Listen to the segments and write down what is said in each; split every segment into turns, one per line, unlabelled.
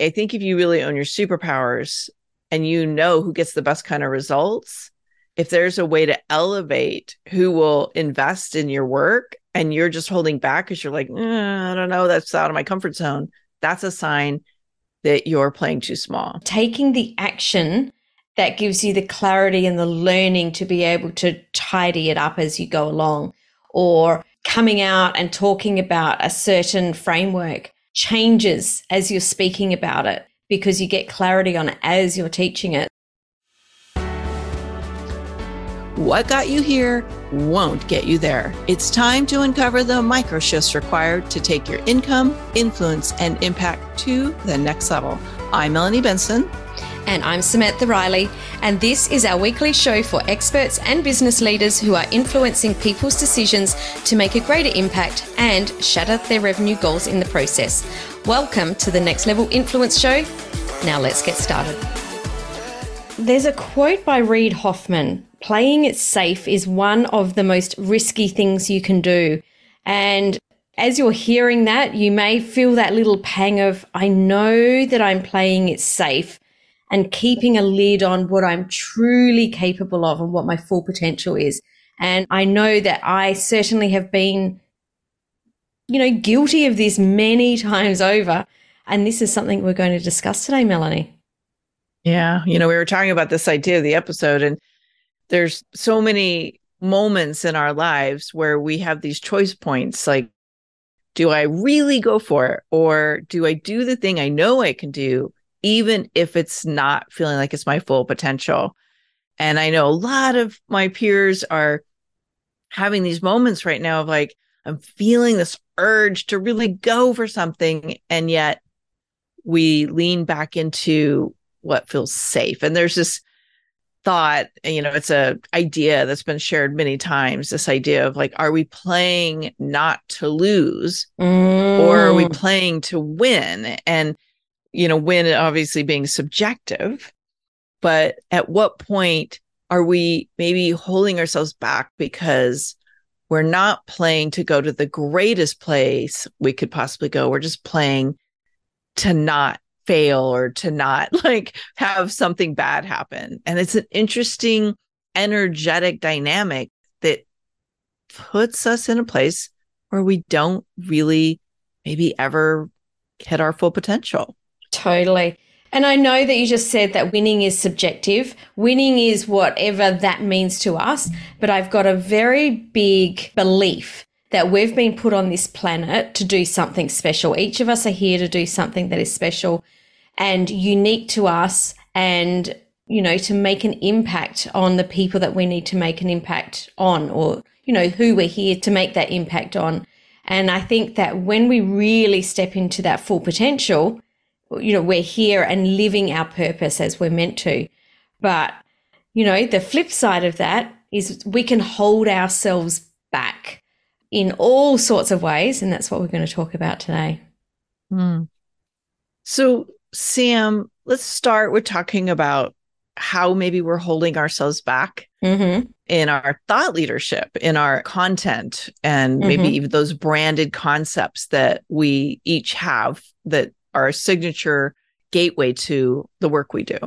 I think if you really own your superpowers and you know who gets the best kind of results, if there's a way to elevate who will invest in your work and you're just holding back because you're like, eh, I don't know, that's out of my comfort zone, that's a sign that you're playing too small.
Taking the action that gives you the clarity and the learning to be able to tidy it up as you go along, or coming out and talking about a certain framework changes as you're speaking about it because you get clarity on it as you're teaching it.
What got you here won't get you there. It's time to uncover the micro shifts required to take your income, influence, and impact to the next level. I'm Melanie Benson.
And I'm Samantha Riley, and this is our weekly show for experts and business leaders who are influencing people's decisions to make a greater impact and shatter their revenue goals in the process. Welcome to the Next Level Influence Show. Now let's get started. There's a quote by Reid Hoffman playing it safe is one of the most risky things you can do. And as you're hearing that, you may feel that little pang of, I know that I'm playing it safe and keeping a lid on what I'm truly capable of and what my full potential is. And I know that I certainly have been, you know, guilty of this many times over. And this is something we're going to discuss today, Melanie.
Yeah. You know, we were talking about this idea of the episode, and there's so many moments in our lives where we have these choice points like, do I really go for it? Or do I do the thing I know I can do, even if it's not feeling like it's my full potential? And I know a lot of my peers are having these moments right now of like, I'm feeling this urge to really go for something. And yet we lean back into what feels safe. And there's this thought, you know, it's a idea that's been shared many times, this idea of like, are we playing not to lose mm. or are we mm. playing to win? And, you know, win obviously being subjective, but at what point are we maybe holding ourselves back because we're not playing to go to the greatest place we could possibly go. We're just playing to not fail or to not like have something bad happen. And it's an interesting, energetic dynamic that puts us in a place where we don't really maybe ever hit our full potential.
Totally. And I know that you just said that winning is subjective. Winning is whatever that means to us. But I've got a very big belief that we've been put on this planet to do something special. Each of us are here to do something that is special and unique to us and, you know, to make an impact on the people that we need to make an impact on or, you know, who we're here to make that impact on. And I think that when we really step into that full potential, you know, we're here and living our purpose as we're meant to. But, you know, the flip side of that is we can hold ourselves back in all sorts of ways. And that's what we're going to talk about today.
Mm. So, Sam, let's start with talking about how maybe we're holding ourselves back mm-hmm. in our thought leadership, in our content, and mm-hmm. maybe even those branded concepts that we each have that a signature gateway to the work we do.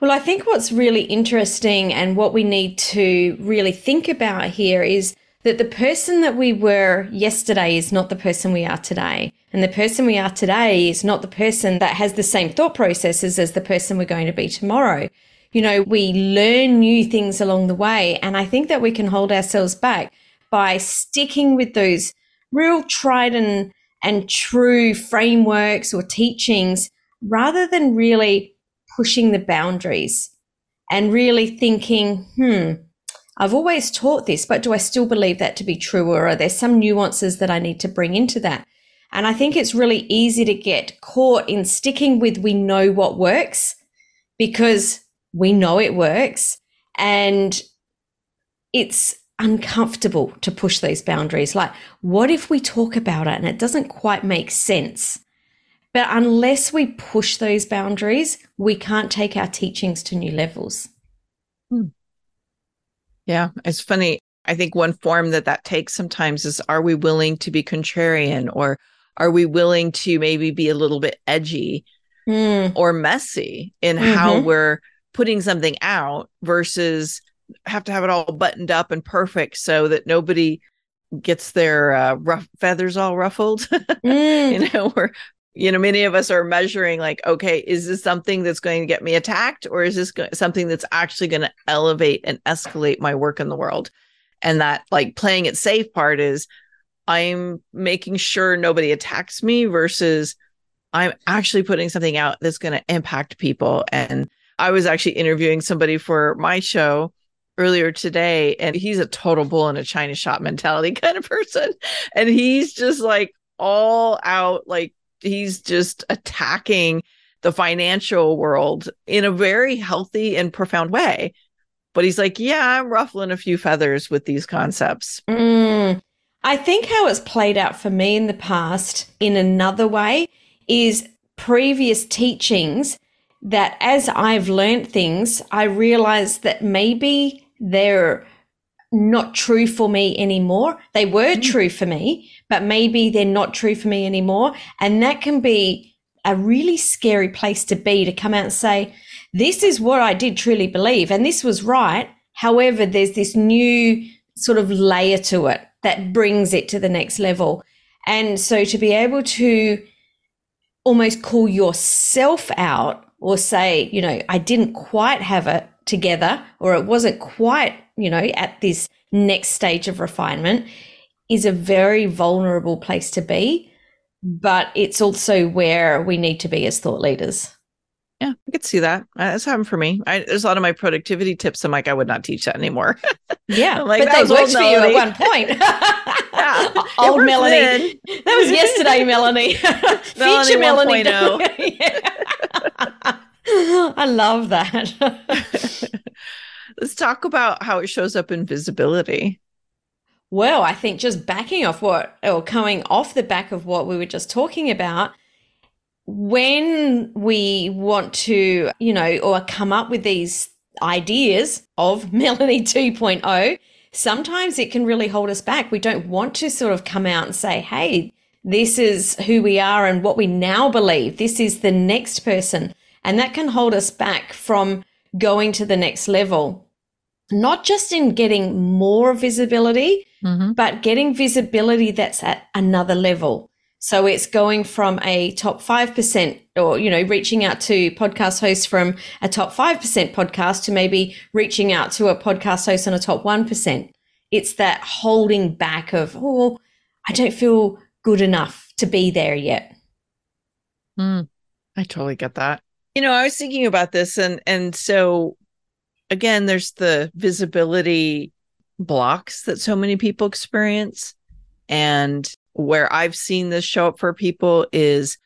Well, I think what's really interesting and what we need to really think about here is that the person that we were yesterday is not the person we are today. And the person we are today is not the person that has the same thought processes as the person we're going to be tomorrow. You know, we learn new things along the way. And I think that we can hold ourselves back by sticking with those real tried and, and true frameworks or teachings rather than really pushing the boundaries and really thinking, hmm, I've always taught this, but do I still believe that to be true? Or are there some nuances that I need to bring into that? And I think it's really easy to get caught in sticking with we know what works because we know it works. And it's uncomfortable to push those boundaries. Like, what if we talk about it and it doesn't quite make sense? But unless we push those boundaries, we can't take our teachings to new levels. Hmm.
Yeah, it's funny. I think one form that that takes sometimes is are we willing to be contrarian or are we willing to maybe be a little bit edgy
Mm.
or messy in how we're putting something out versus have to have it all buttoned up and perfect so that nobody gets their uh, rough feathers all ruffled.
Mm.
you know, we're you know many of us are measuring like, okay, is this something that's going to get me attacked, or is this go- something that's actually going to elevate and escalate my work in the world? And that like playing it safe part is I'm making sure nobody attacks me versus I'm actually putting something out that's going to impact people. And I was actually interviewing somebody for my show earlier today, and he's a total bull in a China shop mentality kind of person. And he's just like all out, like he's just attacking the financial world in a very healthy and profound way. But he's like, yeah, I'm ruffling a few feathers with these concepts.
Mm. I think how it's played out for me in the past in another way is previous teachings that as I've learned things, I realized that maybe they're not true for me anymore. They were
Mm.
true for me, but maybe they're not true for me anymore. And that can be a really scary place to be to come out and say, this is what I did truly believe, and this was right. However, there's this new sort of layer to it that brings it to the next level. And so to be able to almost call yourself out or say, you know, I didn't quite have it together or it wasn't quite, you know, at this next stage of refinement is a very vulnerable place to be. But it's also where we need to be as thought leaders.
Yeah, I could see that. Uh, That's happened for me. I, there's a lot of my productivity tips. I'm like, I would not teach that anymore.
Yeah,
like,
but
that
they
was
worked for you at one point.
Yeah,
Old Melanie.
then.
That was yesterday, Melanie.
Melanie
Future Melanie.
1.0.
Yeah. I love that.
Let's talk about how it shows up in visibility.
well, I think just backing off what, or coming off the back of what we were just talking about, when we want to, you know, or come up with these ideas of Melanie 2.0, sometimes it can really hold us back. We don't want to sort of come out and say, hey, this is who we are and what we now believe. This is the next person. And that can hold us back from going to the next level, not just in getting more visibility,
Mm-hmm.
but getting visibility that's at another level. So it's going from a top 5% or, you know, reaching out to podcast hosts from a top 5% podcast to maybe reaching out to a podcast host on a top 1%. It's that holding back of, oh, I don't feel good enough to be there yet.
Mm, I totally get that. You know, I was thinking about this, and and so again, there's the visibility blocks that so many people experience, and where I've seen this show up for people is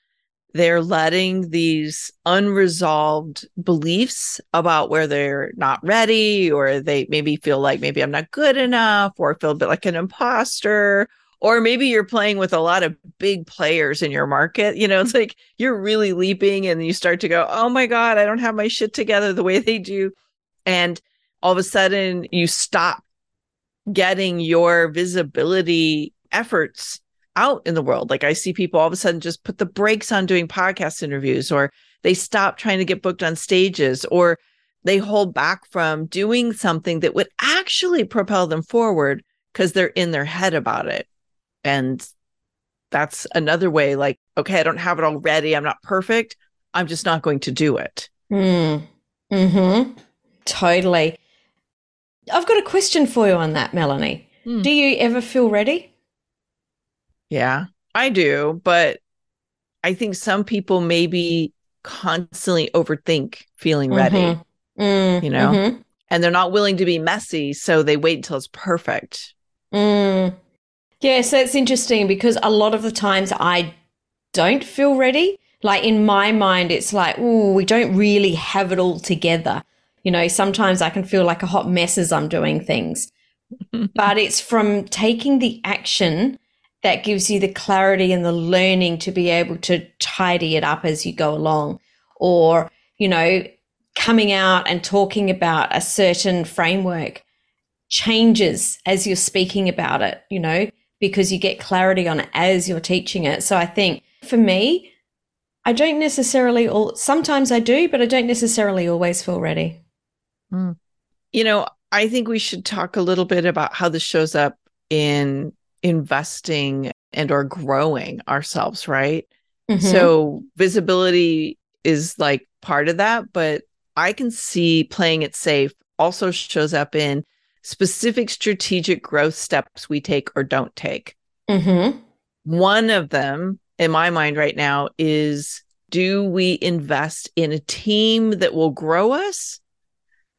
they're letting these unresolved beliefs about where they're not ready or they maybe feel like maybe I'm not good enough or feel a bit like an imposter or maybe you're playing with a lot of big players in your market. You know it's like you're really leaping and you start to go oh my god i don't have my shit together the way they do. And all of a sudden you stop getting your visibility efforts out in the world like i see people all of a sudden just put the brakes on doing podcast interviews or they stop trying to get booked on stages or they hold back from doing something that would actually propel them forward because they're in their head about it and that's another way like okay i don't have it all ready i'm not perfect i'm just not going to do it
Mm. Hmm. Totally. I've got a question for you on that, Melanie.
Hmm.
Do you ever feel ready?
Yeah i do but i think some people maybe constantly overthink feeling ready
Mhm. Mm,
You know?
mhm.
and they're not willing to be messy so they wait until it's perfect
Mm. Yeah, so it's interesting because a lot of the times I don't feel ready. Like in my mind, it's like, oh, we don't really have it all together. You know, sometimes I can feel like a hot mess as I'm doing things. but it's from taking the action that gives you the clarity and the learning to be able to tidy it up as you go along. Or, you know, coming out and talking about a certain framework changes as you're speaking about it, you know, because you get clarity on it as you're teaching it. So I think for me, I don't necessarily, all, sometimes I do, but I don't necessarily always feel ready.
Mm. You know, I think we should talk a little bit about how this shows up in investing and or growing ourselves, right? Mm-hmm. So visibility is like part of that, but I can see playing it safe also shows up in specific strategic growth steps we take or don't take. Mm-hmm. One of them in my mind right now is do we invest in a team that will grow us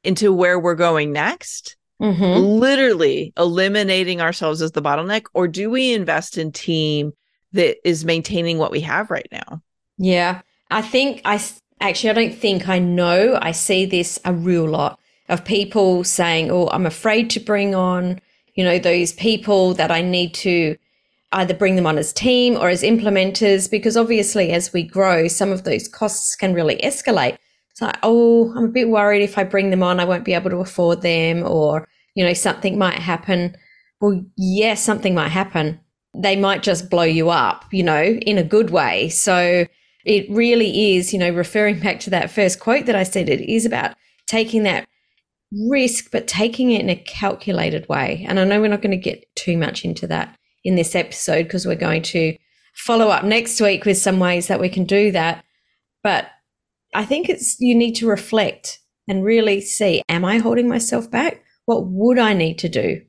into where we're going next? Mm-hmm. Literally eliminating ourselves as the bottleneck, or do we invest in team that is maintaining what we have right now?
Yeah, I think I actually, I don't think I know. I see this a real lot of people saying, Oh, I'm afraid to bring on, you know, those people that I need to either bring them on as team or as implementers, because obviously as we grow, some of those costs can really escalate. It's like, oh, I'm a bit worried if I bring them on, I won't be able to afford them, or, you know, something might happen. Well, yes, yeah, something might happen. They might just blow you up, you know, in a good way. So it really is, you know, referring back to that first quote that I said, it is about taking that risk, but taking it in a calculated way. And I know we're not going to get too much into that in this episode because we're going to follow up next week with some ways that we can do that. But I think it's you need to reflect and really see am I holding myself back? What would I need to do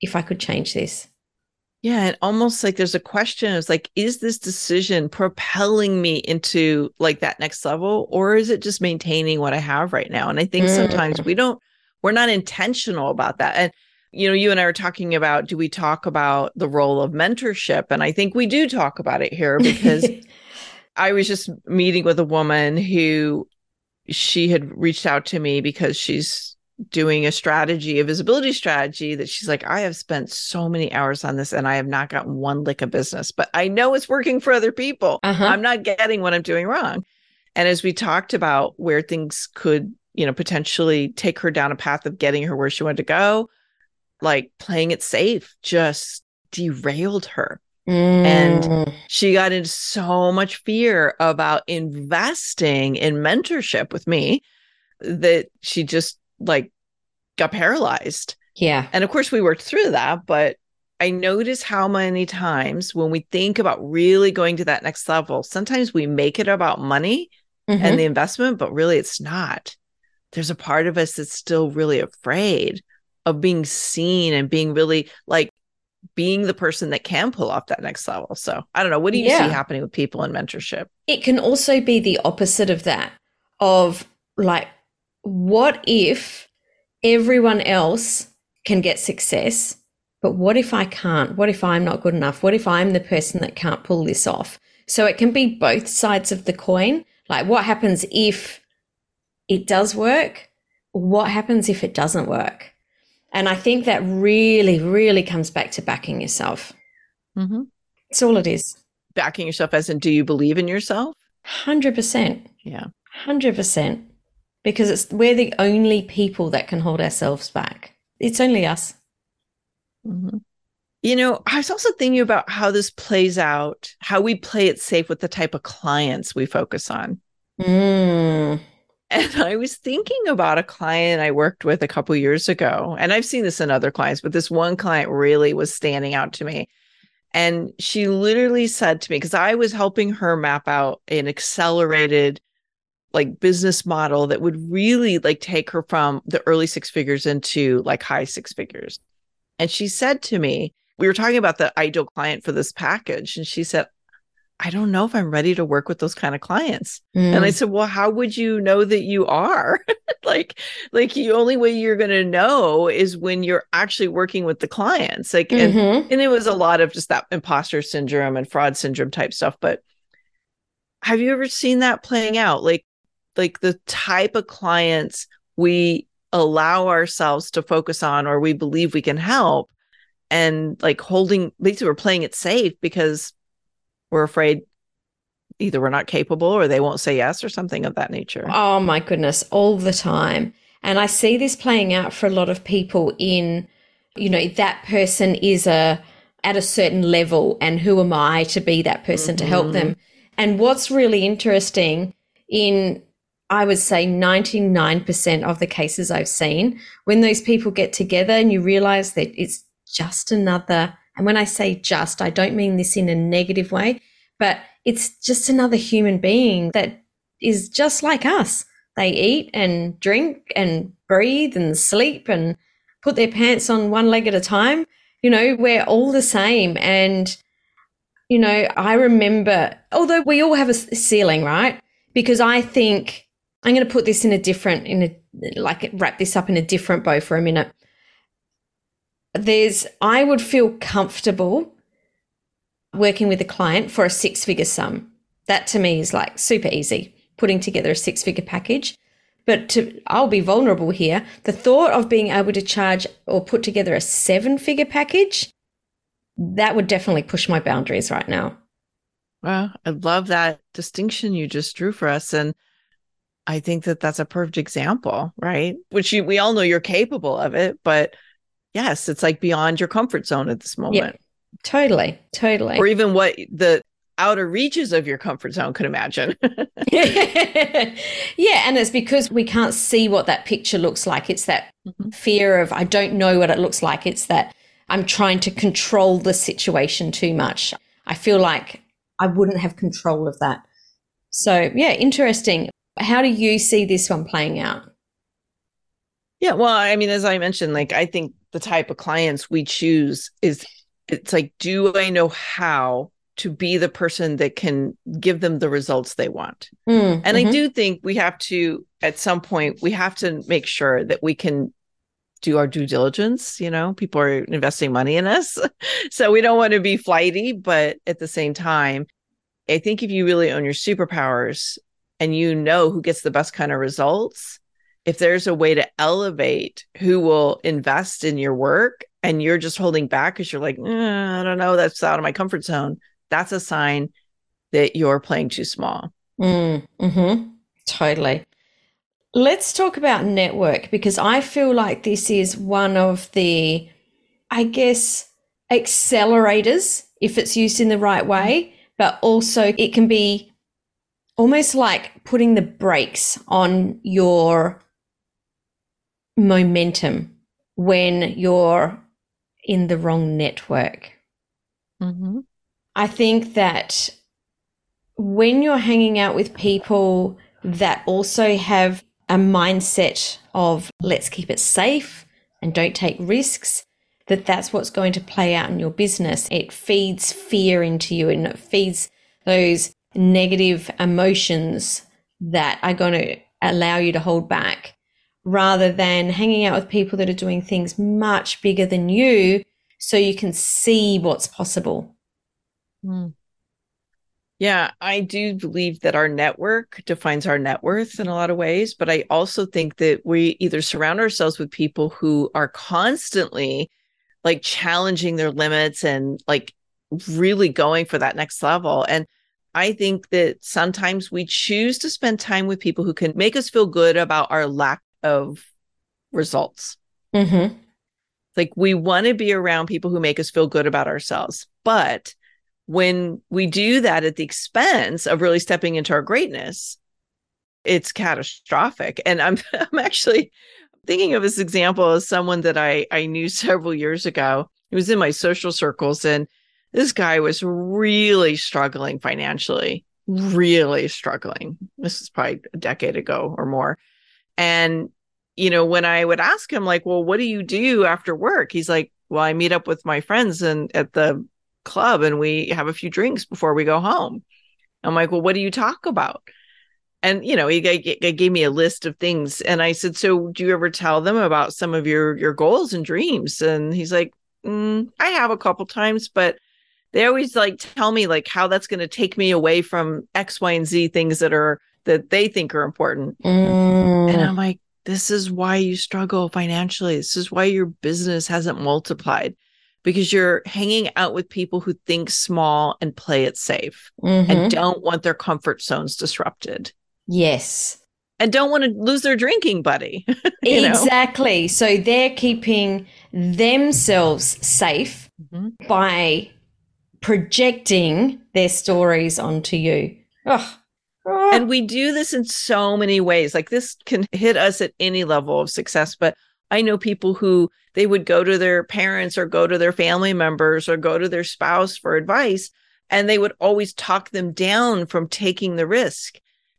if I could change this?
Yeah, and almost like there's a question is like, is this decision propelling me into like that next level, or is it just maintaining what I have right now? And I think mm. sometimes we don't, we're not intentional about that. And you know, you and I are talking about do we talk about the role of mentorship? And I think we do talk about it here because I was just meeting with a woman who she had reached out to me because she's doing a strategy, a visibility strategy that she's like, I have spent so many hours on this and I have not gotten one lick of business, but I know it's working for other people. Uh-huh. I'm not getting what I'm doing wrong. And as we talked about where things could, you know, potentially take her down a path of getting her where she wanted to go, like playing it safe just derailed her. Mm. And she got into so much fear about investing in mentorship with me that she just like got paralyzed.
Yeah.
And of course, we worked through that, but I notice how many times when we think about really going to that next level, sometimes we make it about money mm-hmm. and the investment, but really it's not. There's a part of us that's still really afraid of being seen and being really like being the person that can pull off that next level. So I don't know. What do you yeah. see happening with people in mentorship?
It can also be the opposite of that, of like, what if everyone else can get success? But what if I can't? What if I'm not good enough? What if I'm the person that can't pull this off? So it can be both sides of the coin. Like, what happens if it does work? What happens if it doesn't work? And I think that really, really comes back to backing yourself. Mm-hmm. It's all it is.
Backing yourself, as in, do you believe in yourself?
100%.
Yeah.
100%. Because it's we're the only people that can hold ourselves back. It's only us.
Mm-hmm. You know, I was also thinking about how this plays out, how we play it safe with the type of clients we focus on. Mm. And I was thinking about a client I worked with a couple years ago, and I've seen this in other clients, but this one client really was standing out to me. And she literally said to me, because I was helping her map out an accelerated like business model that would really like take her from the early six figures into like high six figures. And she said to me, we were talking about the ideal client for this package. And she said, I don't know if I'm ready to work with those kind of clients. Mm. And I mm. said, well, how would you know that you are? like, like the only way you're going to know is when you're actually working with the clients. Like, mm-hmm. and, and it was a lot of just that imposter syndrome and fraud syndrome type stuff. But have you ever seen that playing out? Like, like the type of clients we allow ourselves to focus on or we believe we can help and like holding basically we're playing it safe because we're afraid either we're not capable or they won't say yes or something of that nature.
Oh my goodness, all the time. And I see this playing out for a lot of people in, you know, that person is a at a certain level and who am I to be that person mm-hmm. to help them? Mm-hmm. And what's really interesting in, I would say, 99% of the cases I've seen, when those people get together and you realize that it's just another, and when I say just, I don't mean this in a negative way, but it's just another human being that is just like us. They eat and drink and breathe and sleep and put their pants on one leg at a time. You know, we're all the same. And, you know, I remember, although we all have a ceiling, right? Because I think I'm going to put this in a different, in a, like wrap this up in a different bow for a minute. There's, I would feel comfortable working with a client for a six figure sum. That to me is like super easy, putting together a six figure package. But to, I'll be vulnerable here. The thought of being able to charge or put together a seven figure package, that would definitely push my boundaries right now.
Well, I love that distinction you just drew for us. And I think that that's a perfect example, right? Which you, we all know you're capable of it, but yes, it's like beyond your comfort zone at this moment.
Totally, totally.
Or even what the outer reaches of your comfort zone could imagine.
yeah, and it's because we can't see what that picture looks like. It's that mm-hmm. fear of I don't know what it looks like. It's that I'm trying to control the situation too much. I feel like I wouldn't have control of that. So, yeah, interesting. How do you see this one playing out?
Yeah, well, I mean, as I mentioned, like I think the type of clients we choose is it's like, do I know how to be the person that can give them the results they want? Mm, and mm-hmm. I do think we have to, at some point, we have to make sure that we can do our due diligence. You know, people are investing money in us. so we don't want to be flighty, but at the same time, I think if you really own your superpowers and you know who gets the best kind of results, if there's a way to elevate who will invest in your work and you're just holding back because you're like, eh, I don't know, that's out of my comfort zone, that's a sign that you're playing too small.
Mm, hmm Totally. Let's talk about network because I feel like this is one of the, I guess, accelerators if it's used in the right way, but also it can be almost like putting the brakes on your momentum when you're in the wrong network. Mm-hmm. I think that when you're hanging out with people that also have a mindset of let's keep it safe and don't take risks, that that's what's going to play out in your business. It feeds fear into you and it feeds those negative emotions that are going to allow you to hold back rather than hanging out with people that are doing things much bigger than you so you can see what's possible.
Mm. Yeah, I do believe that our network defines our net worth in a lot of ways, but I also think that we either surround ourselves with people who are constantly like challenging their limits and like really going for that next level. And I think that sometimes we choose to spend time with people who can make us feel good about our lack of results. Mm-hmm. Like we want to be around people who make us feel good about ourselves. But when we do that at the expense of really stepping into our greatness, it's catastrophic. And I'm I'm actually thinking of this example as someone that I I knew several years ago. He was in my social circles and this guy was really struggling financially, really struggling. This is probably a decade ago or more. And, you know, when I would ask him, like, well, what do you do after work? He's like, well, I meet up with my friends and at the club and we have a few drinks before we go home. I'm like, well, what do you talk about? And you know, he, gave me a list of things, and I said, "So, do you ever tell them about some of your your goals and dreams?" And he's like, mm, "I have a couple times, but they always like tell me like how that's going to take me away from X, Y, and Z things that are that they think are important. Mm. And I'm like, this is why you struggle financially. This is why your business hasn't multiplied because you're hanging out with people who think small and play it safe mm-hmm. and don't want their comfort zones disrupted.
Yes.
And don't want to lose their drinking buddy.
exactly. Know? So they're keeping themselves safe mm-hmm. by projecting their stories onto you Oh.
And we do this in so many ways. Like this can hit us at any level of success, but I know people who they would go to their parents or go to their family members or go to their spouse for advice and they would always talk them down from taking the risk.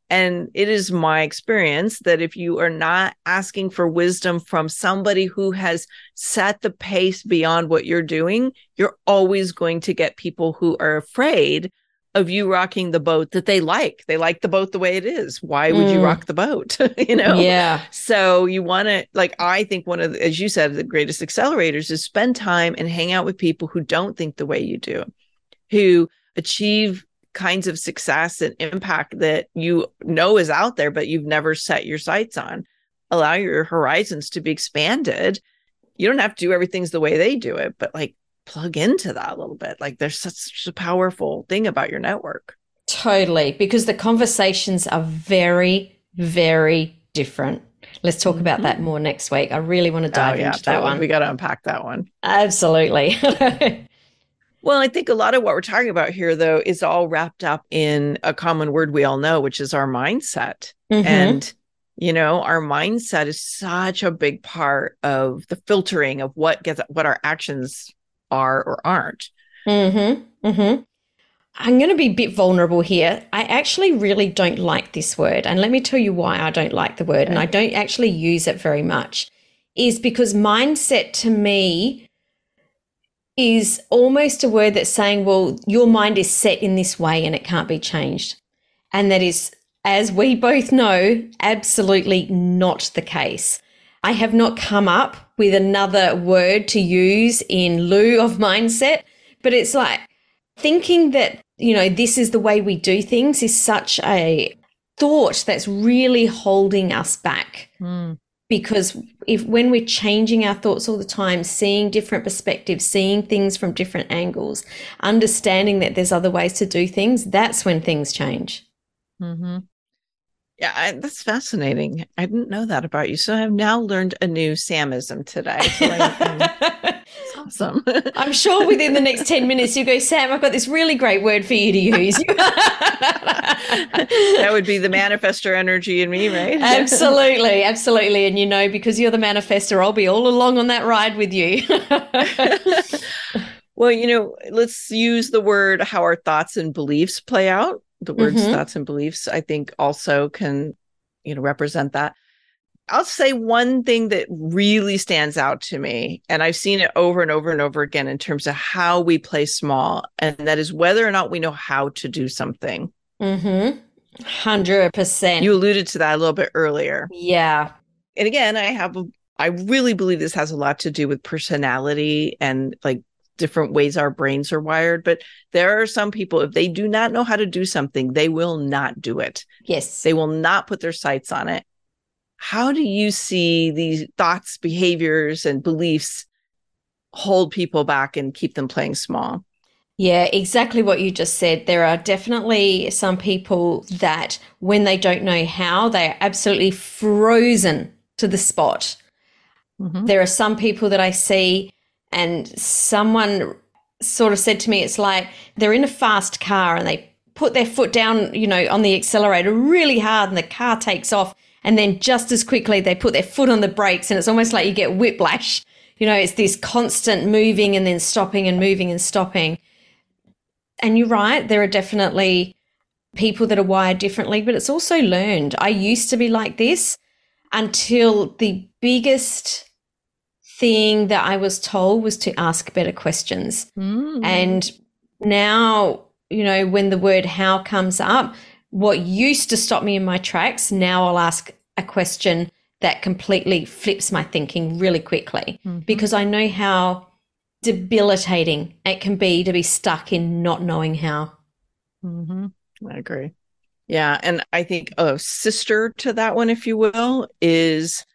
And it is my experience that if you are not asking for wisdom from somebody who has set the pace beyond what you're doing, you're always going to get people who are afraid of you rocking the boat that they like. They like the boat the way it is. Why would mm. you rock the boat? you know?
Yeah.
So you want to, like, I think one of, the, as you said, the greatest accelerators is spend time and hang out with people who don't think the way you do, who achieve kinds of success and impact that you know is out there, but you've never set your sights on. Allow your horizons to be expanded. You don't have to do everything's the way they do it, but like plug into that a little bit. Like there's such a powerful thing about your network.
Totally, because the conversations are very, very different. Let's talk about that mm-hmm. more next week. I really want to dive oh, yeah, into that, that one.
We got to unpack that one.
Absolutely.
well, I think a lot of what we're talking about here, though, is all wrapped up in a common word we all know, which is our mindset. Mm-hmm. And you know our mindset is such a big part of the filtering of what gets what our actions are or aren't.
Mm-hmm. Mm-hmm. I'm going to be a bit vulnerable here. I actually really don't like this word. And let me tell you why I don't like the word. Okay. And I don't actually use it very much. Is because mindset to me is almost a word that's saying, well, your mind is set in this way and it can't be changed. And that is, as we both know, absolutely not the case. I have not come up with another word to use in lieu of mindset, but it's like thinking that, you know, this is the way we do things is such a thought that's really holding us back. Mm. Because if when we're changing our thoughts all the time, seeing different perspectives, seeing things from different angles, understanding that there's other ways to do things, that's when things change.
Mm-hmm. Yeah, I, that's fascinating. I didn't know that about you. So I've now learned a new Samism today. So I, um, it's awesome.
I'm sure within the next 10 minutes you go, Sam, I've got this really great word for you to use.
that would be the manifester energy in me, right?
absolutely. Absolutely. And you know, because you're the manifester, I'll be all along on that ride with you.
well, you know, let's use the word how our thoughts and beliefs play out the words mm-hmm. thoughts and beliefs i think also can you know represent that. I'll say one thing that really stands out to me and i've seen it over and over and over again in terms of how we play small and that is whether or not we know how to do something.
Mm-hmm. 100%
you alluded to that a little bit earlier.
Yeah.
And again i have I really believe this has a lot to do with personality and like different ways our brains are wired but there are some people if they do not know how to do something they will not do it
yes
they will not put their sights on it how do you see these thoughts behaviors and beliefs hold people back and keep them playing small
yeah, exactly what you just said. There are definitely some people that when they don't know how, they are absolutely frozen to the spot. Mm-hmm. There are some people that I see and someone sort of said to me, it's like they're in a fast car and they put their foot down, you know, on the accelerator really hard and the car takes off. And then just as quickly, they put their foot on the brakes and it's almost like you get whiplash. You know, it's this constant moving and then stopping and moving and stopping. And you're right, there are definitely people that are wired differently, but it's also learned. I used to be like this until the biggest thing that I was told was to ask better questions. Mm. And now, you know, when the word how comes up, what used to stop me in my tracks, now I'll ask a question that completely flips my thinking really quickly mm-hmm. because I know how debilitating it can be to be stuck in not knowing how.
Mm-hmm. I agree. Yeah. And I think a sister to that one, if you will, is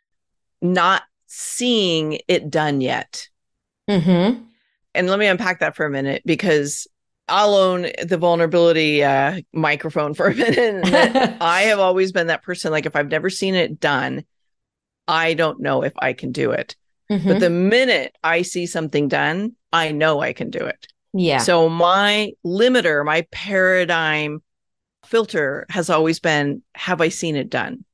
not seeing it done yet.
Mm-hmm.
And let me unpack that for a minute because I'll own the vulnerability uh, microphone for a minute. I have always been that person. Like, if I've never seen it done, I don't know if I can do it. Mm-hmm. But the minute I see something done, I know I can do it.
Yeah.
So, my limiter, my paradigm filter has always been have I seen it done?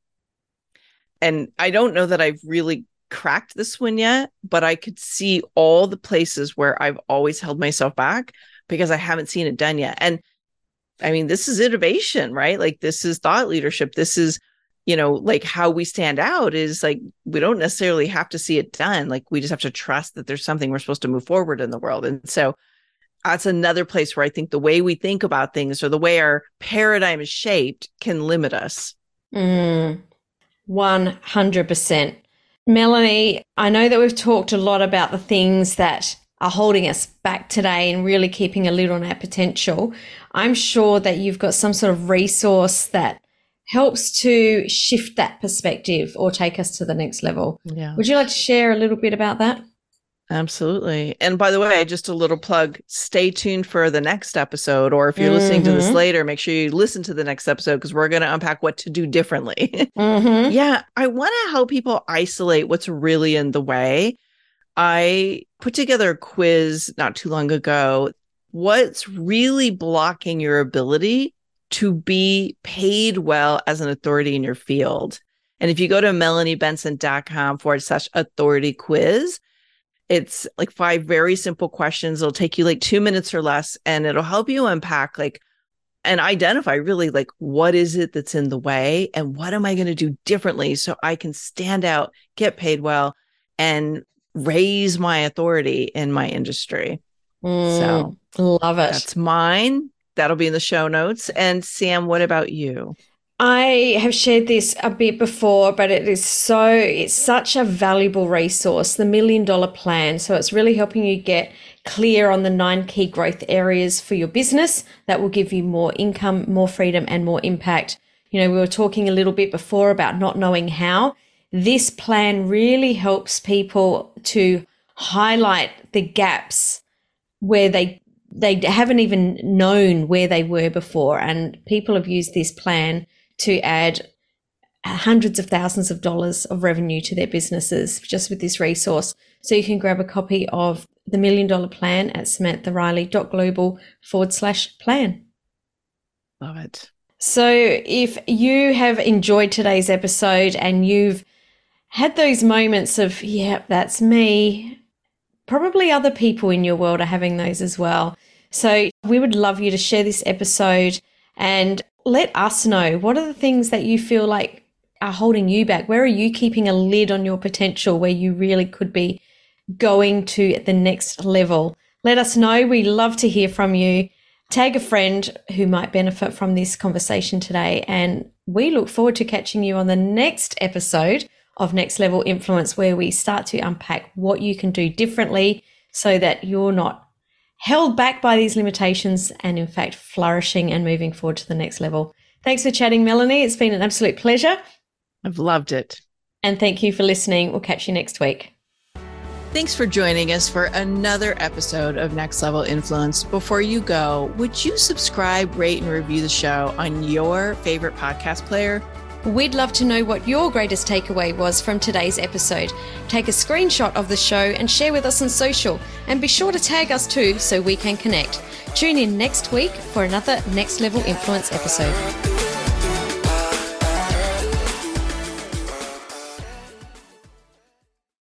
And I don't know that I've really cracked this one yet, but I could see all the places where I've always held myself back because I haven't seen it done yet. And I mean, this is innovation, right? Like, this is thought leadership. This is, you know, like how we stand out is like we don't necessarily have to see it done. Like, we just have to trust that there's something we're supposed to move forward in the world. And so, that's another place where I think the way we think about things or the way our paradigm is shaped can limit us.
Mm, 100%. Melanie, I know that we've talked a lot about the things that are holding us back today and really keeping a lid on our potential. I'm sure that you've got some sort of resource that helps to shift that perspective or take us to the next level.
Yeah.
Would you like to share a little bit about that?
Absolutely. And by the way, just a little plug stay tuned for the next episode. Or if you're mm-hmm. listening to this mm-hmm. later, make sure you listen to the next episode because we're going to unpack what to do differently. Mm-hmm. yeah. I want to help people isolate what's really in the way. I put together a quiz not too long ago. What's really blocking your ability to be paid well as an authority in your field? And if you go to melaniebenson.com forward slash authority quiz, it's like five very simple questions. It'll take you like two minutes or less, and it'll help you unpack like and identify really like what is it that's in the way and what am I going to do differently so I can stand out, get paid well, and raise my authority in my industry.
Mm, so love it.
That's mine. That'll be in the show notes. And Sam, what about you?
I have shared this a bit before, but it is so, it's such a valuable resource, the million dollar plan. So it's really helping you get clear on the nine key growth areas for your business that will give you more income, more freedom, and more impact. You know, we were talking a little bit before about not knowing how. This plan really helps people to highlight the gaps where they they haven't even known where they were before and people have used this plan to add hundreds of thousands of dollars of revenue to their businesses just with this resource. So you can grab a copy of the million dollar plan at samanthariley.global forward slash plan.
Love it.
So if you have enjoyed today's episode and you've had those moments of, yeah, that's me, probably other people in your world are having those as well. So we would love you to share this episode and let us know what are the things that you feel like are holding you back? Where are you keeping a lid on your potential where you really could be going to the next level? Let us know. We love to hear from you. Tag a friend who might benefit from this conversation today. And we look forward to catching you on the next episode of Next Level Influence, where we start to unpack what you can do differently so that you're not held back by these limitations and, in fact, flourishing and moving forward to the next level. Thanks for chatting, Melanie. It's been an absolute pleasure.
I've loved it.
And thank you for listening. We'll catch you next week.
Thanks for joining us for another episode of Next Level Influence. Before you go, would you subscribe, rate, and review the show on your favorite podcast player?
We'd love to know what your greatest takeaway was from today's episode. Take a screenshot of the show and share with us on social, and be sure to tag us too so we can connect. Tune in next week for another Next Level Influence episode.